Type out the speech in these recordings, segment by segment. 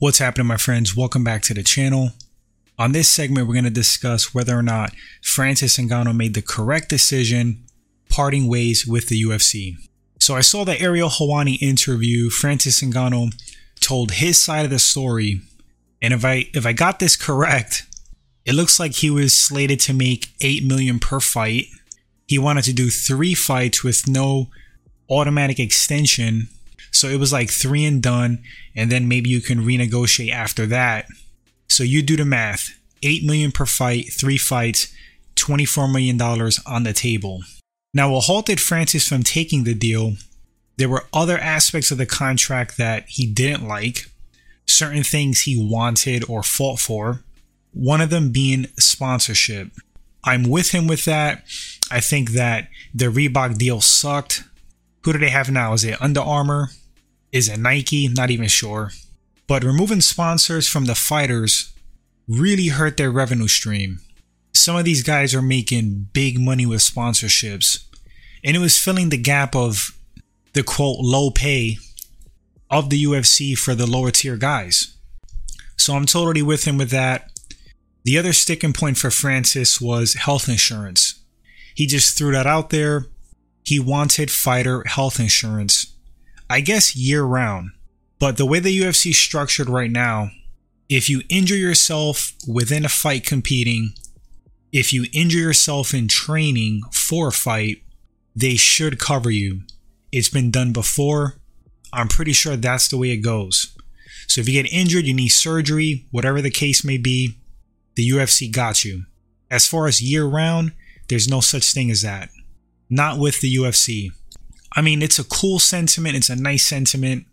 What's happening, my friends? Welcome back to the channel. On this segment, we're going to discuss whether or not Francis Ngannou made the correct decision parting ways with the UFC. So I saw the Ariel Helwani interview. Francis Ngannou told his side of the story, and if I if I got this correct, it looks like he was slated to make 8 million per fight. He wanted to do 3 fights with no automatic extension so it was like three and done, and then maybe you can renegotiate after that. So you do the math. 8 million per fight, 3 fights, 24 million dollars on the table. Now, what halted Francis from taking the deal, there were other aspects of the contract that he didn't like, certain things he wanted or fought for, one of them being sponsorship. I'm with him with that. I think that the Reebok deal sucked. Who do they have now? Is it Under Armour? Is it Nike? Not even sure. But removing sponsors from the fighters really hurt their revenue stream. Some of these guys are making big money with sponsorships, and it was filling the gap of the quote low pay of the UFC for the lower tier guys. So I'm totally with him with that. The other sticking point for Francis was health insurance. He just threw that out there. He wanted fighter health insurance. I guess year round. But the way the UFC is structured right now, if you injure yourself within a fight competing, if you injure yourself in training for a fight, they should cover you. It's been done before. I'm pretty sure that's the way it goes. So if you get injured, you need surgery, whatever the case may be, the UFC got you. As far as year round, there's no such thing as that. Not with the UFC. I mean, it's a cool sentiment, it's a nice sentiment.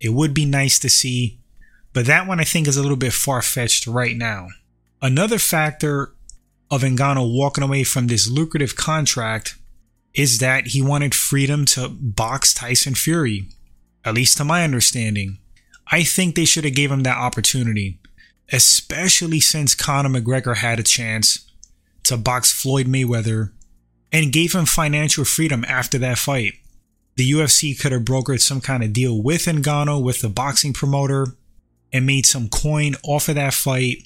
It would be nice to see, but that one I think is a little bit far fetched right now. Another factor of Ngannou walking away from this lucrative contract is that he wanted freedom to box Tyson Fury, at least to my understanding. I think they should have gave him that opportunity, especially since Conor McGregor had a chance to box Floyd Mayweather and gave him financial freedom after that fight. The UFC could have brokered some kind of deal with Ngannou, with the boxing promoter, and made some coin off of that fight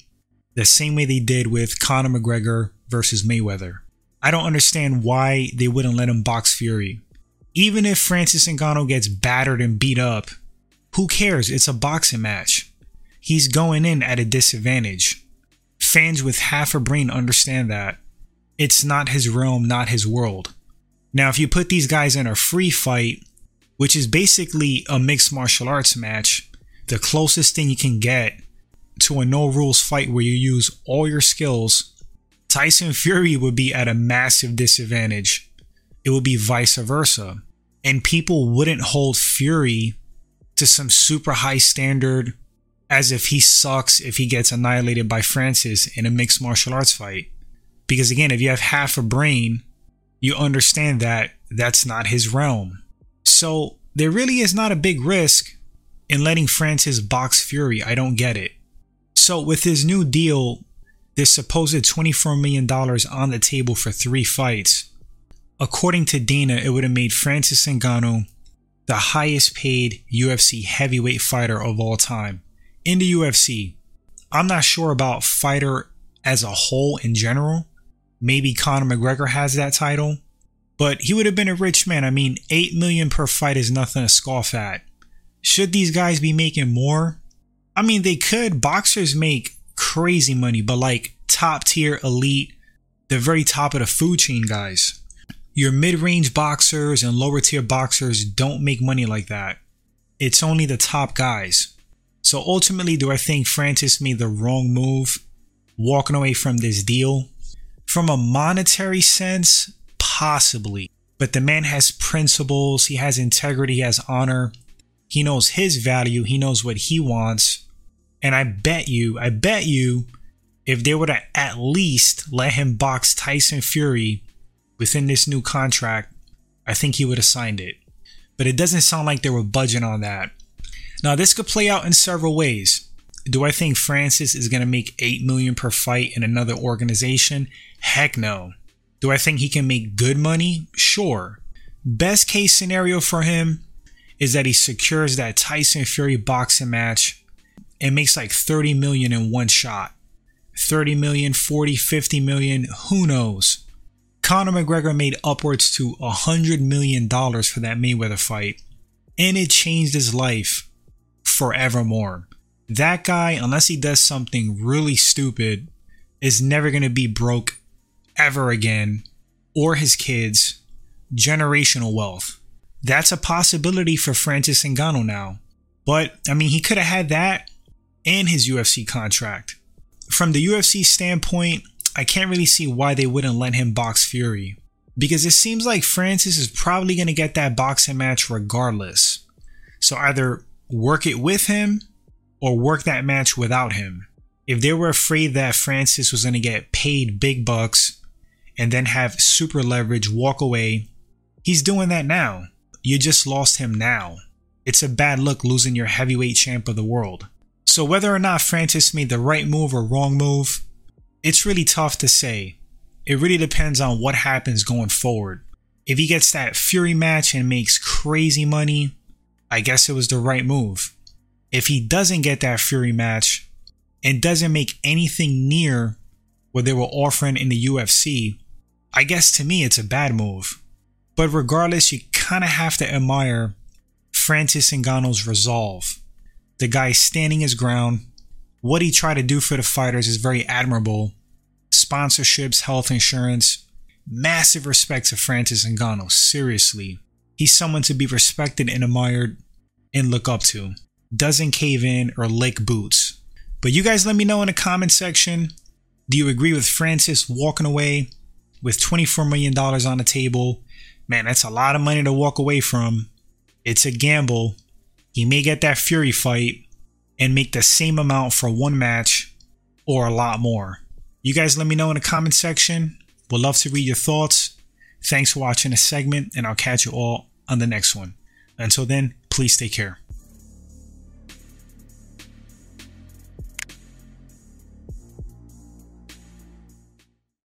the same way they did with Conor McGregor versus Mayweather. I don't understand why they wouldn't let him box Fury. Even if Francis Ngannou gets battered and beat up, who cares? It's a boxing match. He's going in at a disadvantage. Fans with half a brain understand that. It's not his realm, not his world. Now, if you put these guys in a free fight, which is basically a mixed martial arts match, the closest thing you can get to a no rules fight where you use all your skills, Tyson Fury would be at a massive disadvantage. It would be vice versa. And people wouldn't hold Fury to some super high standard as if he sucks if he gets annihilated by Francis in a mixed martial arts fight. Because again, if you have half a brain, you understand that that's not his realm. So there really is not a big risk in letting Francis box Fury. I don't get it. So with his new deal, this supposed $24 million on the table for three fights, according to Dana, it would have made Francis Ngannou the highest paid UFC heavyweight fighter of all time in the UFC. I'm not sure about fighter as a whole in general. Maybe Conor McGregor has that title, but he would have been a rich man. I mean, 8 million per fight is nothing to scoff at. Should these guys be making more? I mean, they could. Boxers make crazy money, but like top tier elite, the very top of the food chain guys. Your mid range boxers and lower tier boxers don't make money like that. It's only the top guys. So ultimately, do I think Francis made the wrong move walking away from this deal? From a monetary sense, possibly. But the man has principles, he has integrity, he has honor. He knows his value, he knows what he wants. And I bet you, I bet you, if they would have at least let him box Tyson Fury within this new contract, I think he would have signed it. But it doesn't sound like they were budging on that. Now, this could play out in several ways. Do I think Francis is going to make 8 million per fight in another organization? Heck no. Do I think he can make good money? Sure. Best case scenario for him is that he secures that Tyson Fury boxing match and makes like 30 million in one shot. 30 million, 40, 50 million, who knows? Conor McGregor made upwards to $100 million for that Mayweather fight, and it changed his life forevermore. That guy, unless he does something really stupid, is never going to be broke ever again, or his kids. Generational wealth. That's a possibility for Francis Ngannou now. But, I mean, he could have had that and his UFC contract. From the UFC standpoint, I can't really see why they wouldn't let him box Fury. Because it seems like Francis is probably going to get that boxing match regardless. So either work it with him or work that match without him. If they were afraid that Francis was going to get paid big bucks and then have super leverage walk away, he's doing that now. You just lost him now. It's a bad look losing your heavyweight champ of the world. So whether or not Francis made the right move or wrong move, it's really tough to say. It really depends on what happens going forward. If he gets that Fury match and makes crazy money, I guess it was the right move. If he doesn't get that Fury match and doesn't make anything near what they were offering in the UFC, I guess to me it's a bad move. But regardless, you kind of have to admire Francis Ngannou's resolve. The guy standing his ground. What he tried to do for the fighters is very admirable. Sponsorships, health insurance. Massive respect to Francis Ngannou, seriously. He's someone to be respected and admired and look up to. Doesn't cave in or lick boots. But you guys let me know in the comment section. Do you agree with Francis walking away with $24 million on the table? Man, that's a lot of money to walk away from. It's a gamble. He may get that Fury fight and make the same amount for one match or a lot more. You guys let me know in the comment section. Would love to read your thoughts. Thanks for watching this segment, and I'll catch you all on the next one. Until then, please take care.